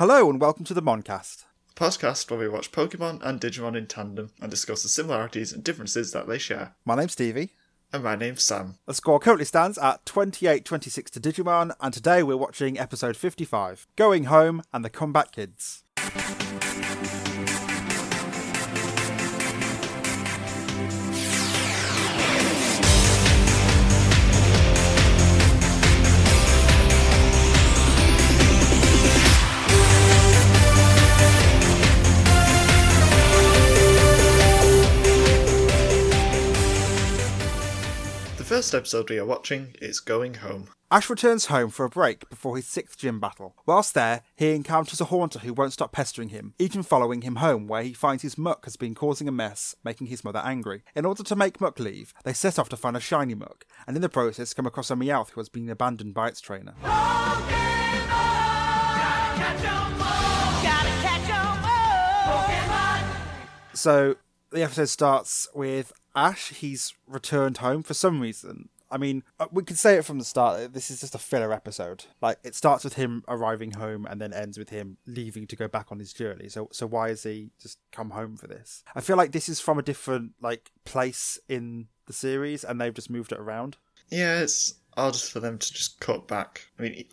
Hello and welcome to the Moncast. The podcast where we watch Pokemon and Digimon in tandem and discuss the similarities and differences that they share. My name's Stevie. And my name's Sam. The score currently stands at 28 26 to Digimon, and today we're watching episode 55 Going Home and the Comeback Kids. First episode we are watching is Going Home. Ash returns home for a break before his sixth gym battle. Whilst there, he encounters a haunter who won't stop pestering him, even following him home where he finds his Muk has been causing a mess, making his mother angry. In order to make Muk leave, they set off to find a shiny Muk, and in the process come across a Meowth who has been abandoned by its trainer. So the episode starts with Ash. He's returned home for some reason. I mean, uh, we could say it from the start. This is just a filler episode. Like it starts with him arriving home and then ends with him leaving to go back on his journey. So, so why has he just come home for this? I feel like this is from a different like place in the series, and they've just moved it around. Yeah, it's odd for them to just cut back. I mean,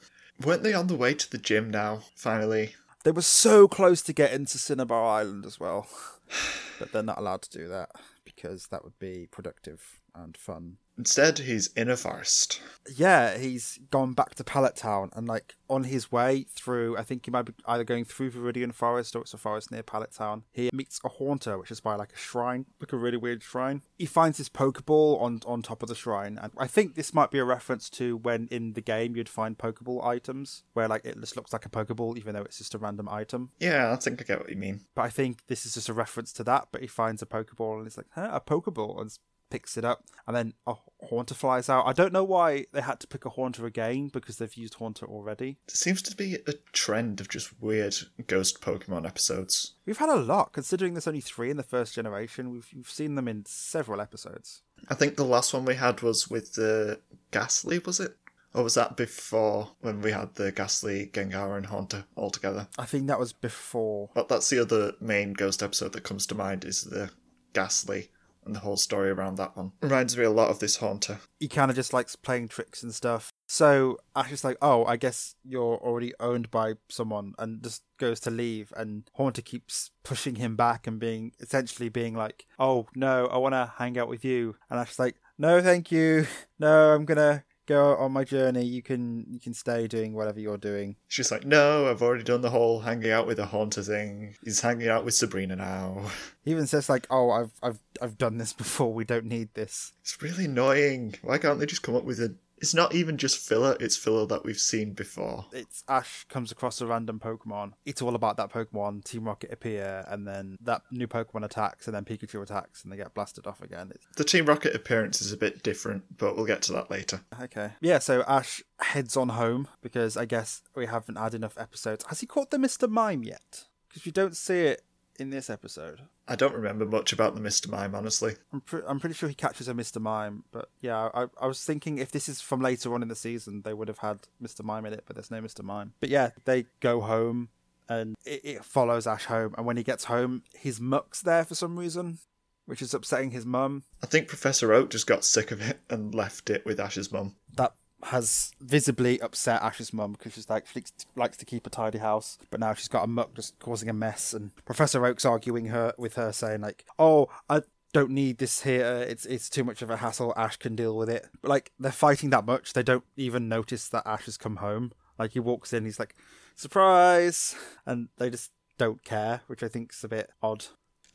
weren't they on the way to the gym now, finally? They were so close to getting to Cinnabar Island as well, but they're not allowed to do that because that would be productive and fun. Instead, he's in a forest. Yeah, he's gone back to Pallet Town and like on his way through. I think he might be either going through Viridian Forest or it's a forest near Pallet Town. He meets a haunter, which is by like a shrine, like a really weird shrine. He finds this Pokeball on on top of the shrine, and I think this might be a reference to when in the game you'd find Pokeball items where like it just looks like a Pokeball, even though it's just a random item. Yeah, I think I get what you mean. But I think this is just a reference to that. But he finds a Pokeball and he's like, huh, a Pokeball, and picks it up, and then a Haunter flies out. I don't know why they had to pick a Haunter again because they've used Haunter already. There seems to be a trend of just weird ghost Pokemon episodes. We've had a lot, considering there's only three in the first generation. We've, we've seen them in several episodes. I think the last one we had was with the Gastly, was it? Or was that before when we had the Gastly, Gengar, and Haunter all together? I think that was before. But that's the other main ghost episode that comes to mind is the Gastly and the whole story around that one. Mm. Reminds me a lot of this Haunter. He kind of just likes playing tricks and stuff. So Ash is like, oh, I guess you're already owned by someone, and just goes to leave. And Haunter keeps pushing him back and being essentially being like, oh, no, I want to hang out with you. And Ash's like, no, thank you. No, I'm going to go on my journey. You can you can stay doing whatever you're doing. She's like, no, I've already done the whole hanging out with a Haunter thing. He's hanging out with Sabrina now. He even says like, "Oh, I've I've I've done this before. We don't need this." It's really annoying. Why can't they just come up with a. It's not even just filler, it's filler that we've seen before. It's Ash comes across a random Pokemon. It's all about that Pokemon. Team Rocket appear, and then that new Pokemon attacks, and then Pikachu attacks, and they get blasted off again. It's... The Team Rocket appearance is a bit different, but we'll get to that later. Okay. Yeah, so Ash heads on home because I guess we haven't had enough episodes. Has he caught the Mr. Mime yet? Because we don't see it in this episode. I don't remember much about the Mr. Mime, honestly. I'm, pre- I'm pretty sure he catches a Mr. Mime, but yeah, I, I was thinking if this is from later on in the season, they would have had Mr. Mime in it, but there's no Mr. Mime. But yeah, they go home and it, it follows Ash home, and when he gets home, his Muk's there for some reason, which is upsetting his mum. I think Professor Oak just got sick of it and left it with Ash's mum. That has visibly upset Ash's mum because she's like she likes to keep a tidy house, but now she's got a Muk just causing a mess. And Professor Oak's arguing her with her, saying like, "Oh, I don't need this here. It's it's too much of a hassle. Ash can deal with it." But like they're fighting that much, they don't even notice that Ash has come home. Like he walks in, he's like, "Surprise!" and they just don't care, which I think is a bit odd.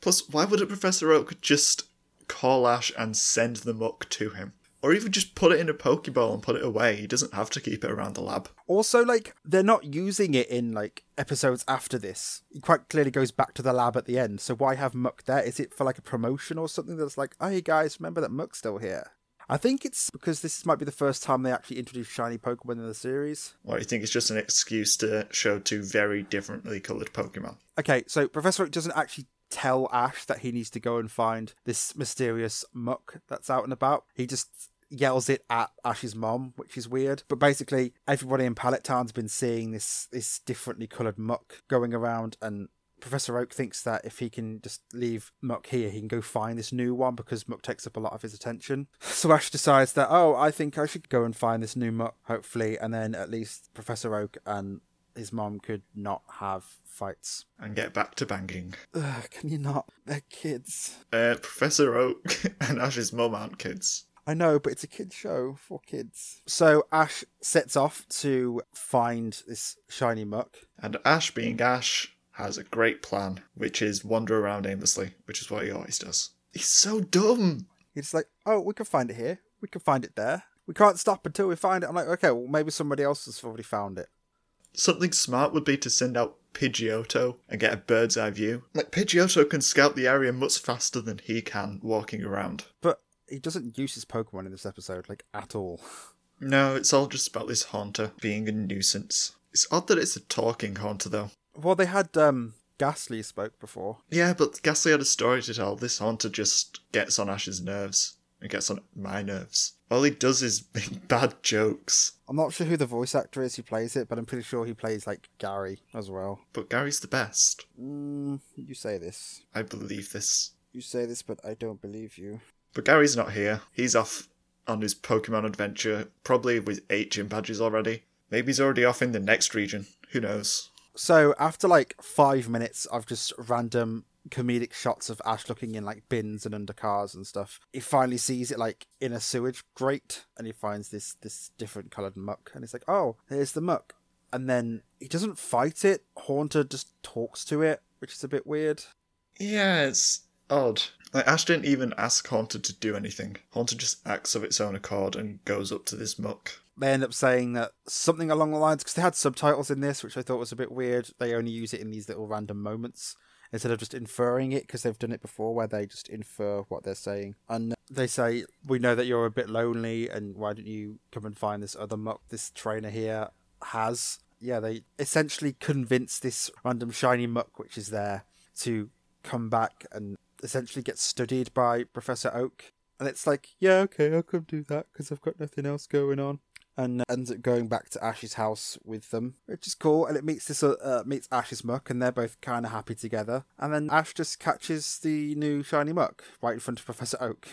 Plus, why wouldn't Professor Oak just call Ash and send the Muk to him? Or even just put it in a Pokeball and put it away. He doesn't have to keep it around the lab. Also, like, they're not using it in, like, episodes after this. He quite clearly goes back to the lab at the end, so why have Muk there? Is it for, like, a promotion or something that's like, oh, hey guys, remember that Muk's still here? I think it's because this might be the first time they actually introduce shiny Pokemon in the series. Or you think it's just an excuse to show two very differently coloured Pokemon? Okay, so Professor Oak doesn't actually tell Ash that he needs to go and find this mysterious Muk that's out and about. He just yells it at Ash's mom, which is weird. But basically, everybody in Pallet Town's been seeing this this differently coloured Muk going around, and Professor Oak thinks that if he can just leave Muk here, he can go find this new one because Muk takes up a lot of his attention. So Ash decides that, oh, I think I should go and find this new Muk, hopefully, and then at least Professor Oak and his mom could not have fights. And get back to banging. Ugh, can you not? They're kids. Uh, Professor Oak and Ash's mom aren't kids. I know, but it's a kid show for kids. So Ash sets off to find this shiny Muk. And Ash, being Ash, has a great plan, which is wander around aimlessly, which is what he always does. He's so dumb. He's like, oh, we can find it here. We can find it there. We can't stop until we find it. I'm like, okay, well, maybe somebody else has already found it. Something smart would be to send out Pidgeotto and get a bird's eye view. Like, Pidgeotto can scout the area much faster than he can walking around. But he doesn't use his Pokemon in this episode, like, at all. No, it's all just about this Haunter being a nuisance. It's odd that it's a talking Haunter, though. Well, they had um, Gastly spoke before. Yeah, but Gastly had a story to tell. This Haunter just gets on Ash's nerves. It gets on my nerves. All he does is make bad jokes. I'm not sure who the voice actor is who plays it, but I'm pretty sure he plays like Gary as well. But Gary's the best. Mm, you say this. I believe this. You say this, but I don't believe you. But Gary's not here. He's off on his Pokemon adventure, probably with eight gym badges already. Maybe he's already off in the next region. Who knows? So after like five minutes of just random comedic shots of Ash looking in like bins and under cars and stuff, he finally sees it like in a sewage grate, and he finds this this different coloured Muk, and he's like, "Oh, here's the Muk." And then he doesn't fight it. Haunter just talks to it, which is a bit weird. Yeah, it's odd. Like Ash didn't even ask Haunter to do anything. Haunter just acts of its own accord and goes up to this Muk. They end up saying that something along the lines because they had subtitles in this, which I thought was a bit weird. They only use it in these little random moments instead of just inferring it because they've done it before where they just infer what they're saying. And they say, We know that you're a bit lonely, and why don't you come and find this other Muk this trainer here has? Yeah, they essentially convince this random shiny Muk which is there to come back and essentially gets studied by Professor Oak. And it's like, yeah, okay, I'll come do that because I've got nothing else going on and ends up going back to Ash's house with them, which is cool. And it meets this uh, uh meets Ash's Muk, and they're both kind of happy together. And then Ash just catches the new shiny Muk right in front of Professor Oak.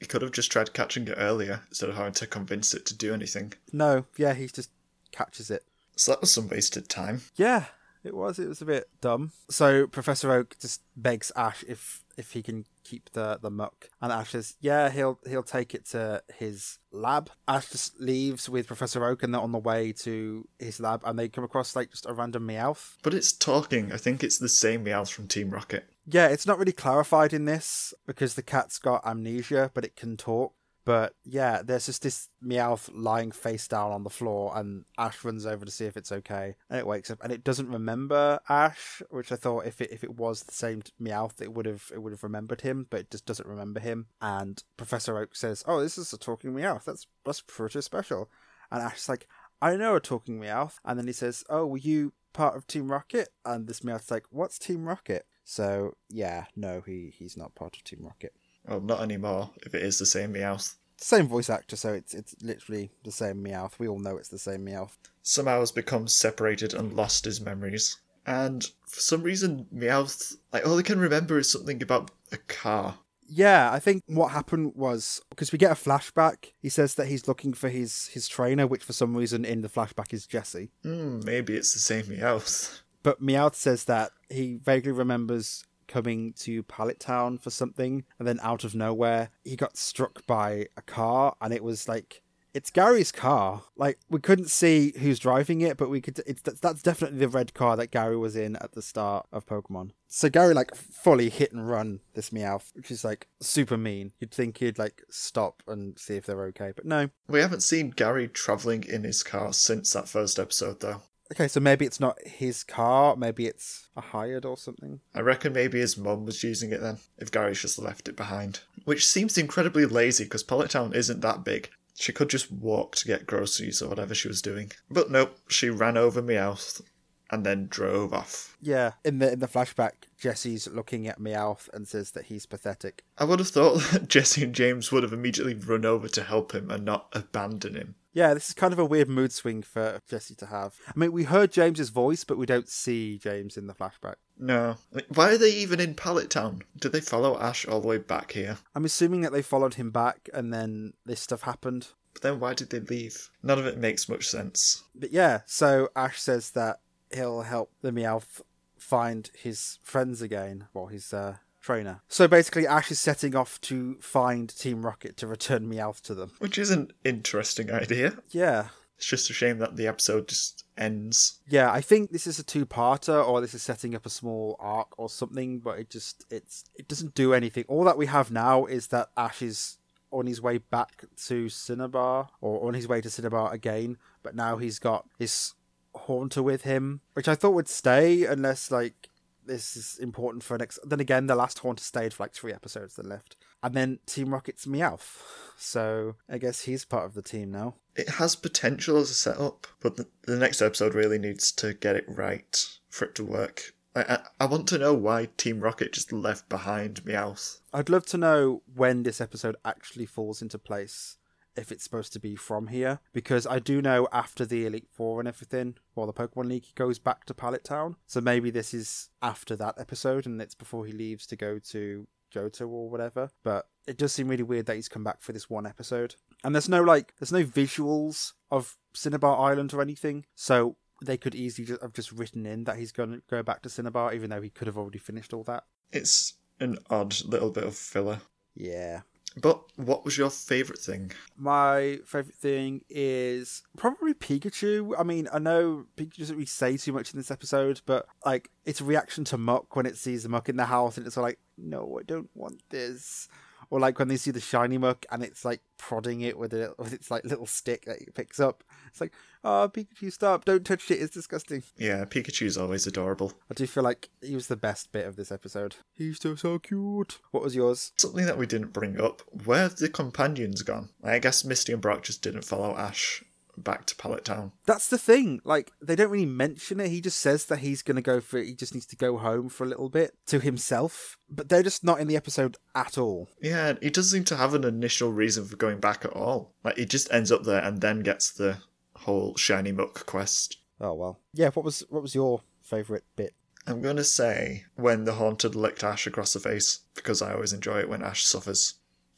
He could have just tried catching it earlier instead of having to convince it to do anything. No, yeah, he just catches it. So that was some wasted time. Yeah, it was. It was a bit dumb. So Professor Oak just begs Ash if if he can keep the the Muk, and Ash says, "Yeah, he'll he'll take it to his lab." Ash just leaves with Professor Oak, and they're on the way to his lab, and they come across like just a random Meowth. But it's talking. I think it's the same Meowth from Team Rocket. Yeah, it's not really clarified in this because the cat's got amnesia, but it can talk. But yeah, there's just this Meowth lying face down on the floor, and Ash runs over to see if it's okay, and it wakes up, and it doesn't remember Ash, which I thought if it if it was the same Meowth, it would have it would have remembered him, but it just doesn't remember him. And Professor Oak says, "Oh, this is a talking Meowth. That's that's pretty special." And Ash's like, "I know a talking Meowth," and then he says, "Oh, were you part of Team Rocket?" And this Meowth's like, "What's Team Rocket?" So yeah, no, he he's not part of Team Rocket. Well, not anymore. If it is the same Meowth. Same voice actor, so it's it's literally the same Meowth. We all know it's the same Meowth. Somehow has become separated and lost his memories. And for some reason, Meowth, like all he can remember is something about a car. Yeah, I think what happened was because we get a flashback. He says that he's looking for his his trainer, which for some reason in the flashback is Jessie. Hmm, maybe it's the same Meowth. But Meowth says that he vaguely remembers coming to Pallet Town for something, and then out of nowhere, he got struck by a car, and it was like it's Gary's car. Like we couldn't see who's driving it, but we could. It's that's definitely the red car that Gary was in at the start of Pokemon. So Gary like fully hit and run this Meowth, which is like super mean. You'd think he'd like stop and see if they're okay, but no. We haven't seen Gary traveling in his car since that first episode, though. Okay, so maybe it's not his car, maybe it's a hired or something. I reckon maybe his mum was using it then, if Gary's just left it behind. Which seems incredibly lazy because Pallet Town isn't that big. She could just walk to get groceries or whatever she was doing. But nope, she ran over Meowth and then drove off. Yeah, in the in the flashback, Jessie's looking at Meowth and says that he's pathetic. I would have thought that Jessie and James would have immediately run over to help him and not abandon him. Yeah, this is kind of a weird mood swing for Jessie to have. I mean, we heard James's voice, but we don't see James in the flashback. No. Why are they even in Pallet Town? Did they follow Ash all the way back here? I'm assuming that they followed him back and then this stuff happened. But then why did they leave? None of it makes much sense. But yeah, so Ash says that he'll help the Meowth find his friends again, well, his uh, trainer. So basically, Ash is setting off to find Team Rocket to return Meowth to them. Which is an interesting idea. Yeah. It's just a shame that the episode just ends. Yeah, I think this is a two-parter, or this is setting up a small arc or something. But it just it's it doesn't do anything. All that we have now is that Ash is on his way back to Cinnabar, or on his way to Cinnabar again. But now he's got his Haunter with him, which I thought would stay unless like this is important for next. Then again, the last Haunter stayed for like three episodes, then left, and then Team Rocket's Meowth. So I guess he's part of the team now. It has potential as a setup, but the, the next episode really needs to get it right for it to work. I, I, I want to know why Team Rocket just left behind Meowth. I'd love to know when this episode actually falls into place. If it's supposed to be from here, because I do know after the Elite Four and everything, well, the Pokemon League he goes back to Pallet Town. So maybe this is after that episode and it's before he leaves to go to Johto or whatever. But it does seem really weird that he's come back for this one episode. And there's no like, there's no visuals of Cinnabar Island or anything. So they could easily just have just written in that he's going to go back to Cinnabar, even though he could have already finished all that. It's an odd little bit of filler. Yeah. But what was your favourite thing? My favourite thing is probably Pikachu. I mean, I know Pikachu doesn't really say too much in this episode, but like its a reaction to Muk when it sees Muk in the house and it's like, no, I don't want this. Or like when they see the shiny Muk and it's like prodding it with it with its like little stick that it picks up. It's like, oh Pikachu, stop! Don't touch it. It's disgusting. Yeah, Pikachu's always adorable. I do feel like he was the best bit of this episode. He's still so cute. What was yours? Something that we didn't bring up. Where have the companions gone? I guess Misty and Brock just didn't follow Ash back to Pallet Town. That's the thing. Like they don't really mention it. He just says that he's going to go for. He just needs to go home for a little bit to himself. But they're just not in the episode at all. Yeah, he doesn't seem to have an initial reason for going back at all. Like he just ends up there and then gets the whole shiny Muk quest. Oh well. Yeah. What was what was your favorite bit? I'm gonna say when the Haunter licked Ash across the face because I always enjoy it when Ash suffers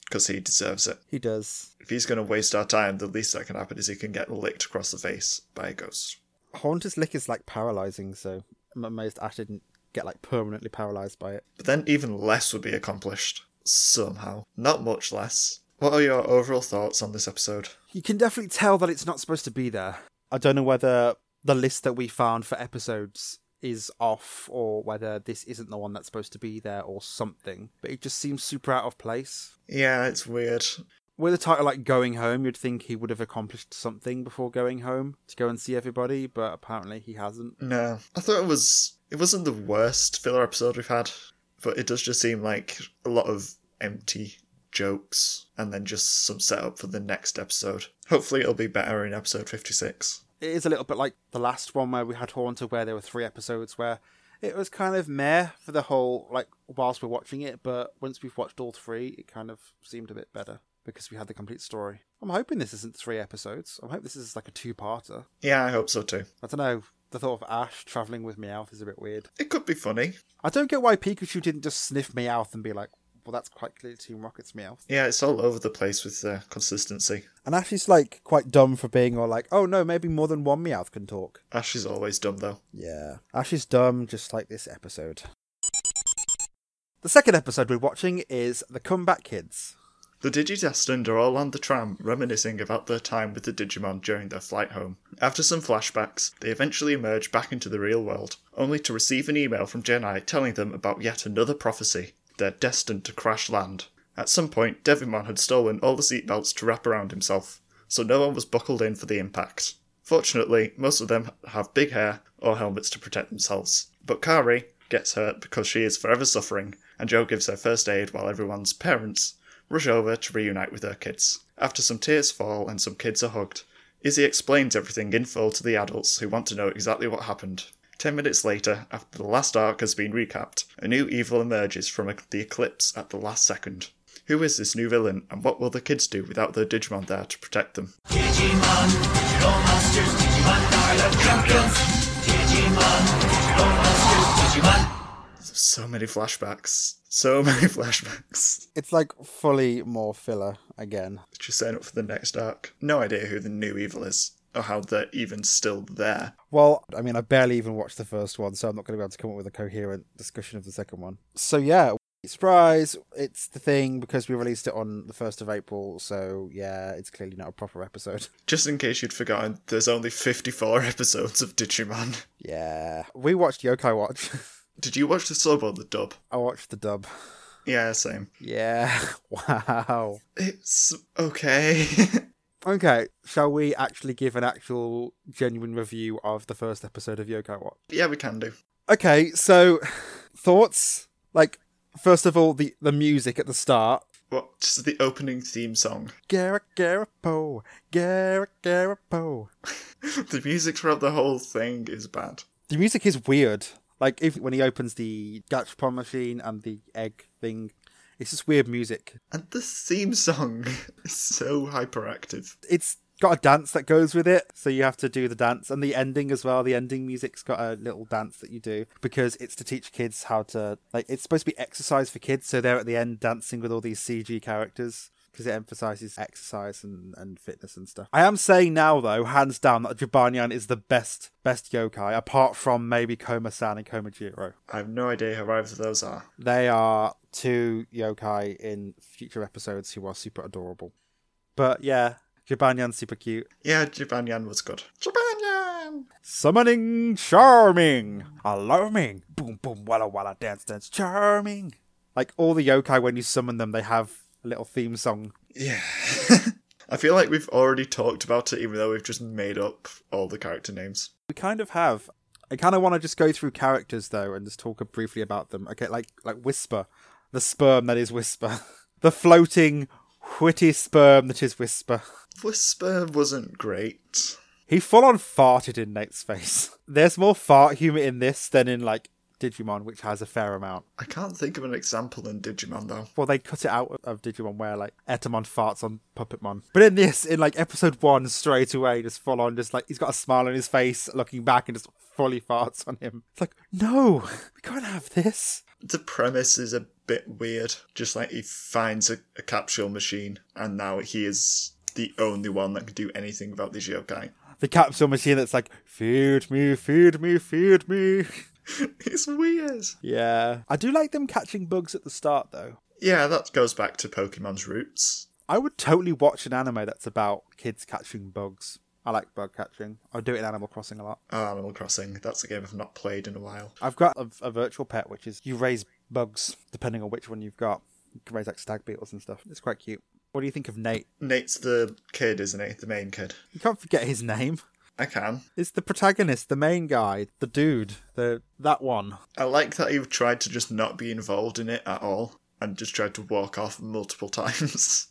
because he deserves it. He does. If he's gonna waste our time, the least that can happen is he can get licked across the face by a ghost. Haunter's lick is like paralyzing, so I'm amazed Ash didn't get like permanently paralyzed by it. But then even less would be accomplished somehow. Not much less. What are your overall thoughts on this episode? You can definitely tell that it's not supposed to be there. I don't know whether the list that we found for episodes is off or whether this isn't the one that's supposed to be there or something, but it just seems super out of place. Yeah, it's weird. With a title like Going Home, you'd think he would have accomplished something before going home to go and see everybody, but apparently he hasn't. No, I thought it was. It wasn't the worst filler episode we've had, but it does just seem like a lot of empty jokes and then just some setup for the next episode. Hopefully, it'll be better in episode 56. It is a little bit like the last one where we had Haunter, where there were three episodes where it was kind of meh for the whole, like, whilst we're watching it, but once we've watched all three, it kind of seemed a bit better because we had the complete story. I'm hoping this isn't three episodes. I hope this is like a two parter. Yeah, I hope so too. I don't know. The thought of Ash traveling with Meowth is a bit weird. It could be funny. I don't get why Pikachu didn't just sniff Meowth and be like, well, that's quite clearly Team Rocket's Meowth. Yeah, it's all over the place with the consistency. And Ash is like quite dumb for being all like, oh no, maybe more than one Meowth can talk. Ash is always dumb though. Yeah. Ash is dumb just like this episode. The second episode we're watching is The Comeback Kids. The Digidestined are all on the tram, reminiscing about their time with the Digimon during their flight home. After some flashbacks, they eventually emerge back into the real world, only to receive an email from Gennai telling them about yet another prophecy. They're destined to crash land. At some point, Devimon had stolen all the seatbelts to wrap around himself, so no one was buckled in for the impact. Fortunately, most of them have big hair or helmets to protect themselves. But Kari gets hurt because she is forever suffering, and Joe gives her first aid while everyone's parents rush over to reunite with their kids. After some tears fall and some kids are hugged, Izzy explains everything in full to the adults who want to know exactly what happened. Ten minutes later, after the last arc has been recapped, a new evil emerges from the eclipse at the last second. Who is this new villain, and what will the kids do without their Digimon there to protect them? Digimon, digital monsters, Digimon are the champions. Digimon, digital monsters, Digimon. So many flashbacks. So many flashbacks. It's like fully more filler again. Just setting up for the next arc. No idea who the new evil is, or how they're even still there. Well, I mean, I barely even watched the first one, so I'm not going to be able to come up with a coherent discussion of the second one. So yeah, surprise! It's the thing because we released it on the first of April. So yeah, it's clearly not a proper episode. Just in case you'd forgotten, there's only 54 episodes of Digimon. Yeah, we watched Yokai Watch. Did you watch the sub or the dub? I watched the dub. Yeah, same. Yeah, wow. It's okay. Okay, shall we actually give an actual genuine review of the first episode of Yokai Watch? yeah, we can do. Okay, so thoughts? Like, first of all, the the music at the start. What? Just the opening theme song. Garrett Garrapo, Garrett Garrapo. the music throughout the whole thing is bad. The music is weird. Like if when he opens the Gachapon machine and the egg thing, it's just weird music. And the theme song is so hyperactive. It's got a dance that goes with it, so you have to do the dance and the ending as well. The ending music's got a little dance that you do because it's to teach kids how to like. It's supposed to be exercise for kids, so they're at the end dancing with all these CG characters. Because it emphasizes exercise and, and fitness and stuff. I am saying now, though, hands down, that Jibanyan is the best best yokai, apart from maybe Koma-san and Komajiro. I have no idea who either of those are. They are two yokai in future episodes who are super adorable. But yeah, Jibanyan's super cute. Yeah, Jibanyan was good. Jibanyan! Summoning charming, alarming, boom boom walla walla dance dance charming. Like all the yokai, when you summon them, they have a little theme song. Yeah. I feel like we've already talked about it, even though we've just made up all the character names. We kind of have. I kind of want to just go through characters though and just talk briefly about them. Okay, like like Whisper, the sperm that is Whisper, the floating witty sperm that is Whisper. Whisper wasn't great. He full on farted in Nate's face. There's more fart humor in this than in like Digimon, which has a fair amount. I can't think of an example in Digimon though. Well, they cut it out of Digimon where like Etamon farts on Puppetmon. But in this, in like episode one, straight away, just full on, just like he's got a smile on his face, looking back and just fully farts on him. It's like, no, we can't have this. The premise is a bit weird. Just like he finds a, a capsule machine, and now he is the only one that can do anything about these yokai. The capsule machine that's like, feed me, feed me, feed me. it's weird. Yeah. I do like them catching bugs at the start though. Yeah, that goes back to Pokemon's roots. I would totally watch an anime that's about kids catching bugs. I like bug catching. I do it in Animal Crossing a lot. Oh, Animal Crossing. That's a game I've not played in a while. I've got a, a virtual pet, which is you raise bugs depending on which one you've got. You can raise like stag beetles and stuff. It's quite cute. What do you think of Nate? Nate's the kid, isn't he? The main kid. You can't forget his name. I can. It's the protagonist, the main guy, the dude, the that one. I like that he tried to just not be involved in it at all and just tried to walk off multiple times.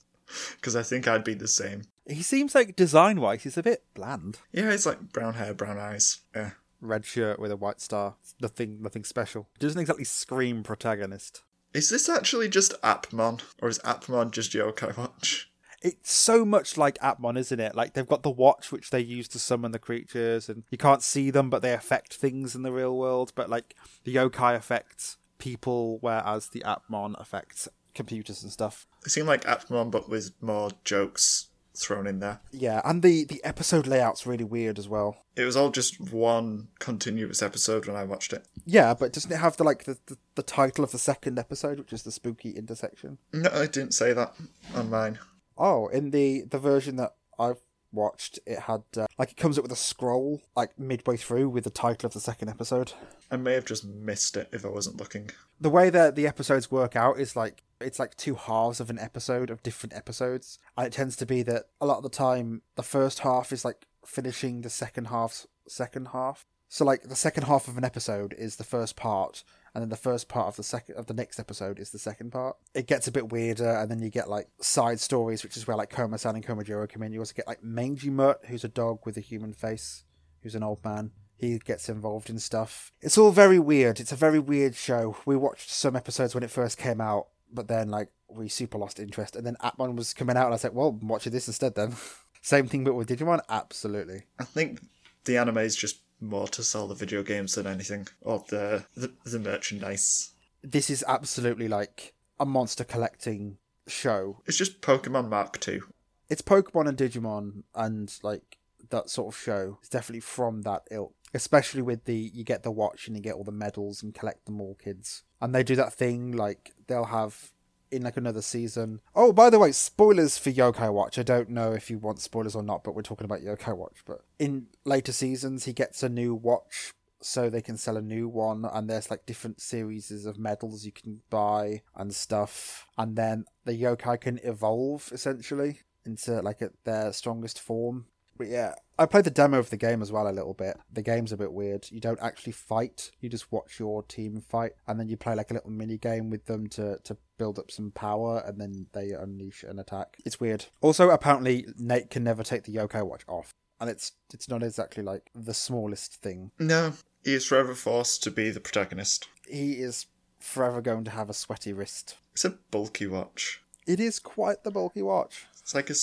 Because I think I'd be the same. He seems like design wise, he's a bit bland. Yeah, he's like brown hair, brown eyes. Yeah. Red shirt with a white star. Nothing nothing special. Doesn't exactly scream protagonist. Is this actually just Appmon? Or is Appmon just Yokai Watch? It's so much like Appmon, isn't it? Like they've got the watch which they use to summon the creatures, and you can't see them, but they affect things in the real world. But like the yokai affects people, whereas the Appmon affects computers and stuff. It seemed like Appmon, but with more jokes thrown in there. Yeah, and the the episode layout's really weird as well. It was all just one continuous episode when I watched it. Yeah, but doesn't it have the like the, the, the title of the second episode, which is the spooky intersection? No, I didn't say that on mine. Oh, in the the version that I've watched, it had uh, like it comes up with a scroll like midway through with the title of the second episode. I may have just missed it if I wasn't looking. The way that the episodes work out is like it's like two halves of an episode of different episodes, and it tends to be that a lot of the time the first half is like finishing the second half's second half. So like the second half of an episode is the first part, and then the first part of the second of the next episode is the second part. It gets a bit weirder, and then you get like side stories, which is where like Koma-san and Komajiro come in. You also get like Mangy Mutt, who's a dog with a human face, who's an old man. He gets involved in stuff. It's all very weird. It's a very weird show. We watched some episodes when it first came out, but then like we super lost interest. And then Appmon was coming out, and I was like, "Well, I'm watching this instead." Then same thing, but with Digimon. Absolutely. I think the anime is just more to sell the video games than anything, or the the, the merchandise. This is absolutely like a monster collecting show. It's just Pokemon Mark Two. It's Pokemon and Digimon and like that sort of show. It's definitely from that ilk. Especially with the you get the watch and you get all the medals and collect them all kids. And they do that thing like they'll have in like another season. Oh, by the way, spoilers for Yokai Watch. I don't know if you want spoilers or not, but we're talking about Yokai Watch. But in later seasons, he gets a new watch so they can sell a new one and there's like different series of medals you can buy and stuff and then the yokai can evolve essentially into like a, their strongest form but yeah i played the demo of the game as well a little bit the game's a bit weird you don't actually fight you just watch your team fight and then you play like a little mini game with them to to build up some power and then they unleash an attack it's weird also apparently nate can never take the yokai watch off and it's it's not exactly like the smallest thing No, he is forever forced to be the protagonist. he is forever going to have a sweaty wrist. It's a bulky watch. It is quite the bulky watch. It's like a,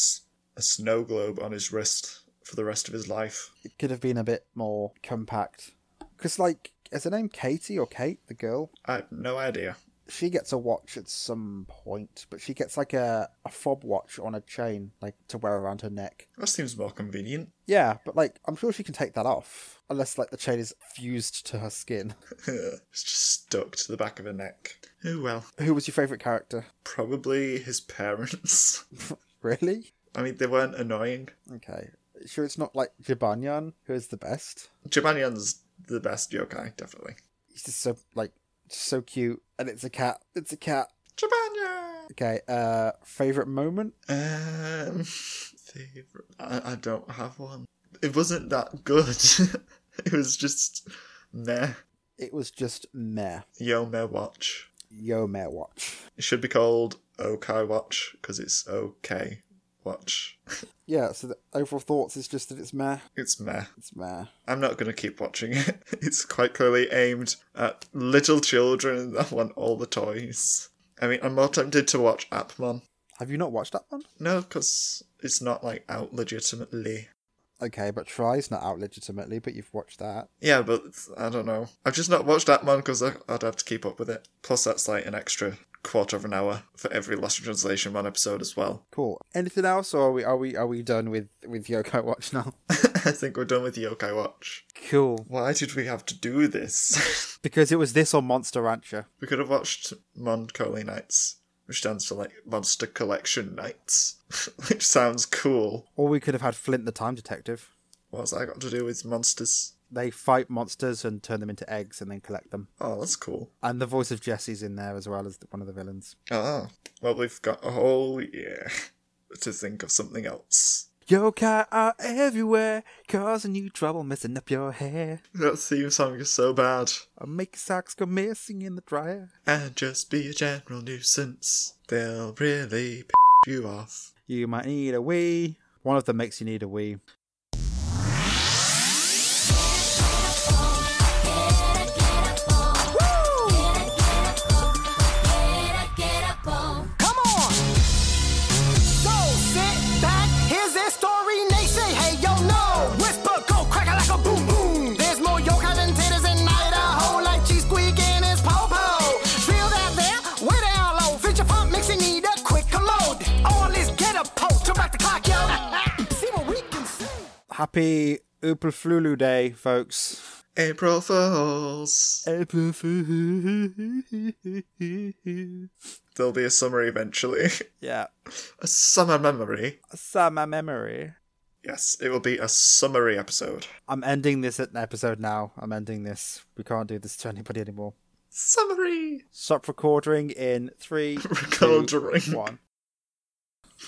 a snow globe on his wrist for the rest of his life. It could have been a bit more compact. Because, like, is her name Katie or Kate, the girl? I have no idea. She gets a watch at some point, but she gets like a, a fob watch on a chain, like to wear around her neck. That seems more convenient. Yeah, but like, I'm sure she can take that off. Unless, like, the chain is fused to her skin. it's just stuck to the back of her neck. Oh well. Who was your favourite character? Probably his parents. Really? I mean, they weren't annoying. Okay. Sure, it's not like Jibanyan, who is the best. Jibanyan's the best yokai, definitely. He's just so, like, so cute. And it's a cat. It's a cat. Jibanyan! Okay, uh, favorite moment? Um, favorite. I, I don't have one. It wasn't that good. it was just meh. It was just meh. Yo meh watch. Yo meh watch. It should be called Okai Watch because it's okay watch. Yeah, so the overall thoughts is just that it's meh. it's meh. It's meh. I'm not going to keep watching it. It's quite clearly aimed at little children that want all the toys. I mean, I'm more tempted to watch Appmon. Have you not watched that one? No, because it's not like out legitimately. Okay, but Tri's not out legitimately, but you've watched that. Yeah, but I don't know. I've just not watched Appmon because I'd have to keep up with it. Plus, that's like an extra quarter of an hour for every Lost in Translation one episode as well. Cool. Anything else, or are we are we are we done with with Yokai Watch now? I think we're done with Yokai Watch. Cool. Why did we have to do this? Because it was this or Monster Rancher. we could have watched Mon Colle Knights, which stands for like Monster Collection Nights, which sounds cool. Or we could have had Flint the Time Detective. What's that got to do with monsters? They fight monsters and turn them into eggs and then collect them. Oh, that's cool. And the voice of Jessie's in there as well as one of the villains. Oh, well, we've got a whole year to think of something else. Yokai are everywhere, causing you trouble messing up your hair. That theme song is so bad. I'll make your socks go missing in the dryer. And just be a general nuisance. They'll really p you off. You might need a wee. One of them makes you need a wee. Happy Oopalflulu Day, folks. April Fools. April Fools. There'll be a summary eventually. yeah. a summer memory. A summer memory. Yes, it will be a summary episode. I'm ending this episode now. I'm ending this. We can't do this to anybody anymore. Summary! Stop recording in three, two, Recording. one.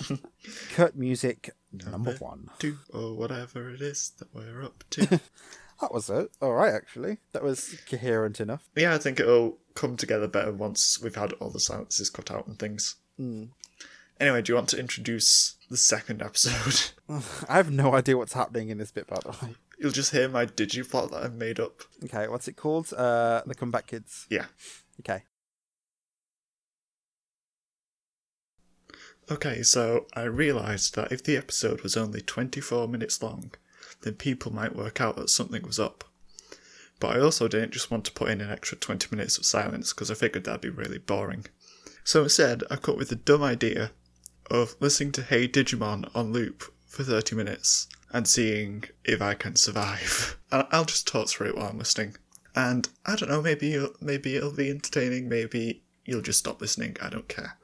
Cut music number one. Two, or whatever it is that we're up to. That was it. All right, actually, that was coherent enough. yeah, I think it'll come together better once we've had all the silences cut out and things. Anyway, do you want to introduce the second episode? I have no idea what's happening in this bit, by the way. You'll just hear my digiplot that I've made up. Okay, what's it called? Uh, the Comeback Kids. Yeah. Okay. Okay, so I realised that if the episode was only 24 minutes long, then people might work out that something was up. But I also didn't just want to put in an extra 20 minutes of silence because I figured that'd be really boring. So instead, I caught with the dumb idea of listening to Hey Digimon on loop for 30 minutes and seeing if I can survive. And I'll just talk through it while I'm listening. And I don't know, maybe you'll, maybe it'll be entertaining, maybe you'll just stop listening. I don't care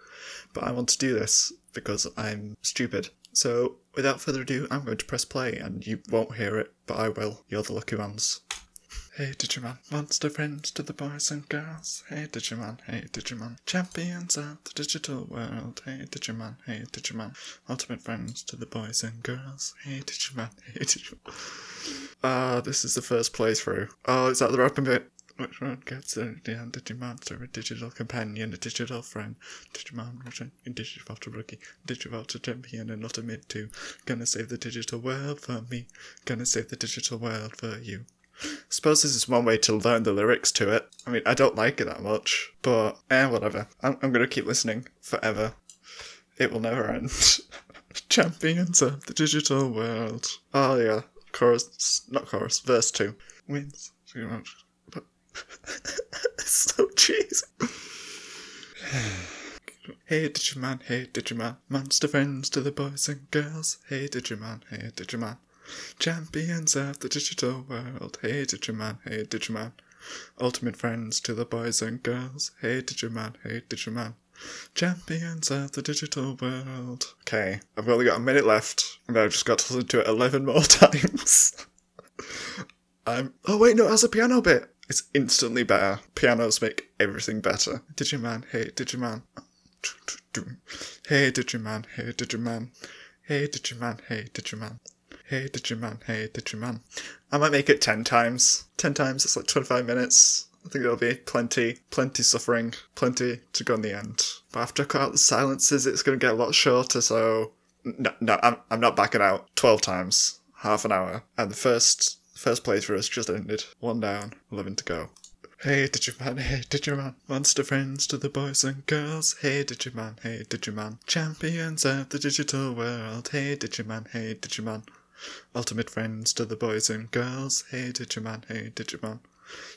but I want to do this because I'm stupid. So, without further ado, I'm going to press play, and you won't hear it, but I will. You're the lucky ones. Hey Digimon, monster friends to the boys and girls. Hey Digimon, hey Digimon, champions of the digital world. Hey Digimon, hey Digimon, ultimate friends to the boys and girls. Hey Digimon, hey Digimon. Ah, this is the first playthrough. Oh, is that the rapping bit? Which one gets a Digimonster, a digital companion, a digital friend, Digimon, a Digivolta rookie, Digivolta champion, and not a mid two. Gonna save the digital world for me, gonna save the digital world for you. Suppose this is one way to learn the lyrics to it. I mean, I don't like it that much, but eh, whatever. I'm, I'm gonna keep listening forever. It will never end. Champions of the digital world. Oh yeah, chorus, not chorus, verse two. Wins. so cheesy. hey Digimon, hey Digimon, monster friends to the boys and girls. Hey Digimon, hey Digimon, champions of the digital world. Hey Digimon, hey Digimon, ultimate friends to the boys and girls. Hey Digimon, hey Digimon, champions of the digital world. Okay, I've only got a minute left, and I've just got to listen to it 11 more times. I'm. Oh, wait, no, it has a piano bit. It's instantly better. Pianos make everything better. Digimon, hey, Digimon. Hey, Digimon, hey, Digimon. Hey, Digimon, hey, Digimon. Hey, Digimon, hey, Digimon. I might make it 10 times. 10 times, it's like 25 minutes. I think there'll be plenty, plenty suffering, plenty to go in the end. But after I cut out the silences, it's going to get a lot shorter, so. No, no, I'm, I'm not backing out. 12 times, half an hour. And the first First playthrough has just ended. One down, 11 to go. Hey Digimon, hey Digimon, monster friends to the boys and girls. Hey Digimon, hey Digimon, champions of the digital world. Hey Digimon, hey Digimon, ultimate friends to the boys and girls. Hey Digimon, hey Digimon,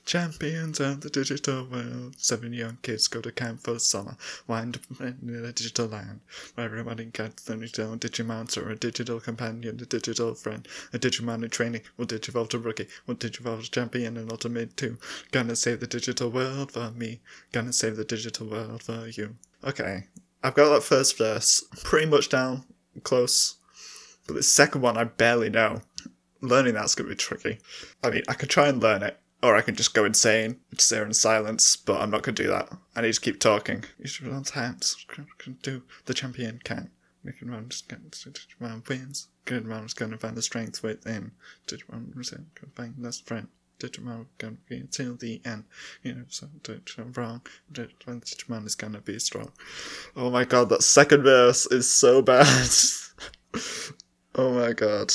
champions of the digital world. Seven young kids go to camp for the summer, wind up in a digital land where everybody gets their own Digimonster, a digital companion, a digital friend, a Digimon in training, will Digivolve a rookie, will Digivolve a champion, and ultimate too. Gonna save the digital world for me, gonna save the digital world for you. Okay, I've got that first verse pretty much down, close, but the second one I barely know. Learning that's gonna be tricky. I mean, I could try and learn it, or I can just go insane, just there in silence, but I'm not going to do that. I need to keep talking. You should on hands. Can do the champion can. Digimon get Digimon wins. Digimon is going to find the strength within. Digimon is to find this friend. Digimon to be until the end. You know, so Digimon wrong. Digimon is going to be strong. Oh my god, that second verse is so bad. oh my god.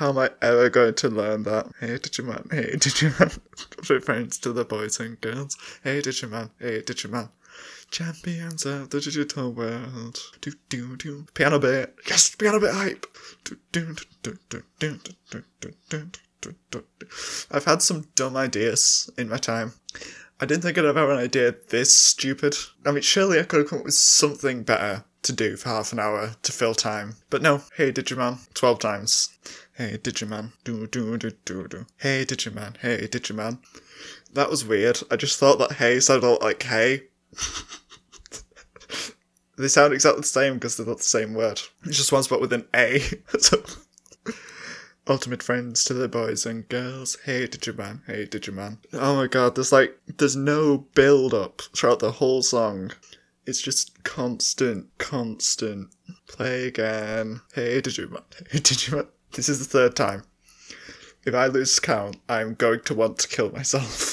How am I ever going to learn that? Hey Digimon, hey Digimon. Friends to the boys and girls. Hey Digimon, hey Digimon. Champions of the digital world. Do do do. Piano bit. Yes, piano bit hype. Do do do do do do do do do. I've had some dumb ideas in my time. I didn't think I'd ever have an idea this stupid. I mean, surely I could have come up with something better to do for half an hour to fill time. But no, hey Digimon, 12 times. Hey Digimon, do do do do do. Hey Digimon, hey Digimon. That was weird. I just thought that hey sounded a lot like hey. they sound exactly the same because they're not the same word. It's just one spot with an A. so, ultimate friends to the boys and girls. Hey Digimon, hey Digimon. Oh my god, there's like, there's no build up throughout the whole song. It's just constant, constant. Play again. Hey Digimon, hey Digimon. This is the third time. If I lose count, I'm going to want to kill myself.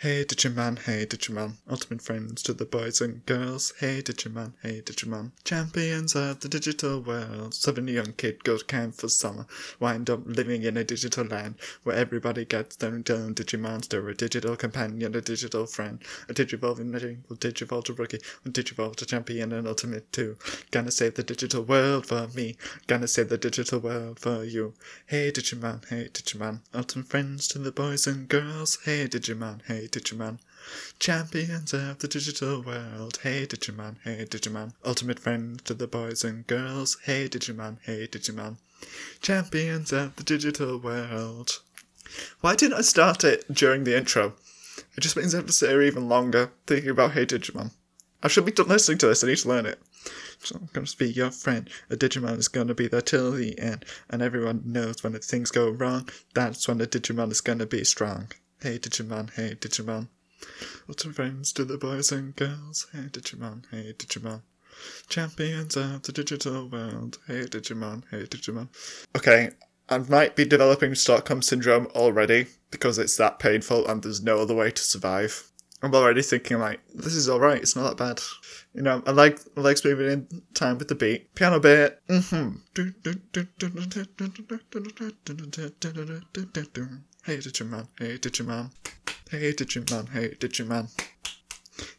Hey Digimon, hey Digimon, ultimate friends to the boys and girls. Hey Digimon, hey Digimon, champions of the digital world. Seven young kid goes camp for summer, wind up living in a digital land where everybody gets their own Digimonster, a digital companion, a digital friend, a will Digivolve to rookie, and Digivolve to champion and ultimate too. Gonna save the digital world for me, gonna save the digital world for you. Hey Digimon, hey Digimon, ultimate friends to the boys and girls. Hey Digimon, hey Digimon. Champions of the digital world. Hey Digimon, hey Digimon. Ultimate friend to the boys and girls. Hey Digimon, hey Digimon. Champions of the digital world. Why didn't I start it during the intro? It just means I have to sit here even longer thinking about Hey Digimon. I should be listening to this, I need to learn it. So I'm gonna be your friend. A Digimon is gonna be there till the end, and everyone knows when things go wrong, that's when the Digimon is gonna be strong. Hey Digimon, hey Digimon. Of friends to the boys and girls. Hey Digimon, hey Digimon. Champions of the digital world. Hey Digimon, hey Digimon. Okay, I might be developing Stockholm syndrome already because it's that painful and there's no other way to survive. I'm already thinking like this is all right. It's not that bad. You know, I like I like moving in time with the beat, piano bit. Mm-hmm. Hey Digimon, hey Digimon, hey Digimon, hey Digimon,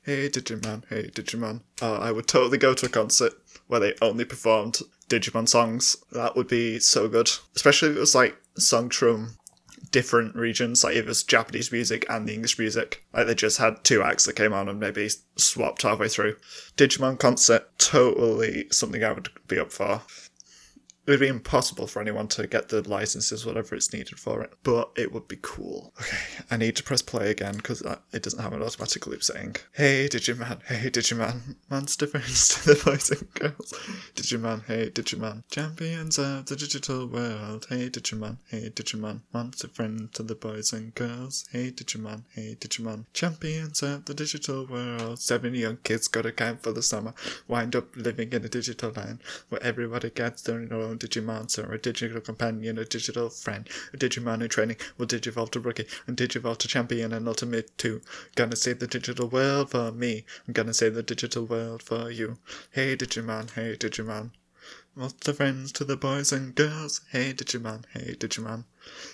hey Digimon, hey Digimon. Oh, ah, I would totally go to a concert where they only performed Digimon songs. That would be so good, especially if it was like sung from different regions, like if it was Japanese music and the English music. Like they just had two acts that came on and maybe swapped halfway through. Digimon concert, totally something I would be up for. It would be impossible for anyone to get the licenses, whatever it's needed for it, but it would be cool. Okay, I need to press play again because uh, it doesn't have an automatic loop saying, Hey Digimon, hey Digimon, monster friends to the boys and girls. Digimon, hey Digimon, champions of the digital world. Hey Digimon, hey Digimon, monster friends to the boys and girls. Hey Digimon, hey Digimon, champions of the digital world. Seven young kids go to camp for the summer, wind up living in a digital land where everybody gets their own Digimonster, a digital companion, a digital friend, a Digimon in training will Digivolve to rookie and Digivolve to champion and ultimate too. Gonna save the digital world for me. I'm gonna save the digital world for you. Hey Digimon, hey Digimon. Lots of friends to the boys and girls. Hey Digimon, hey Digimon.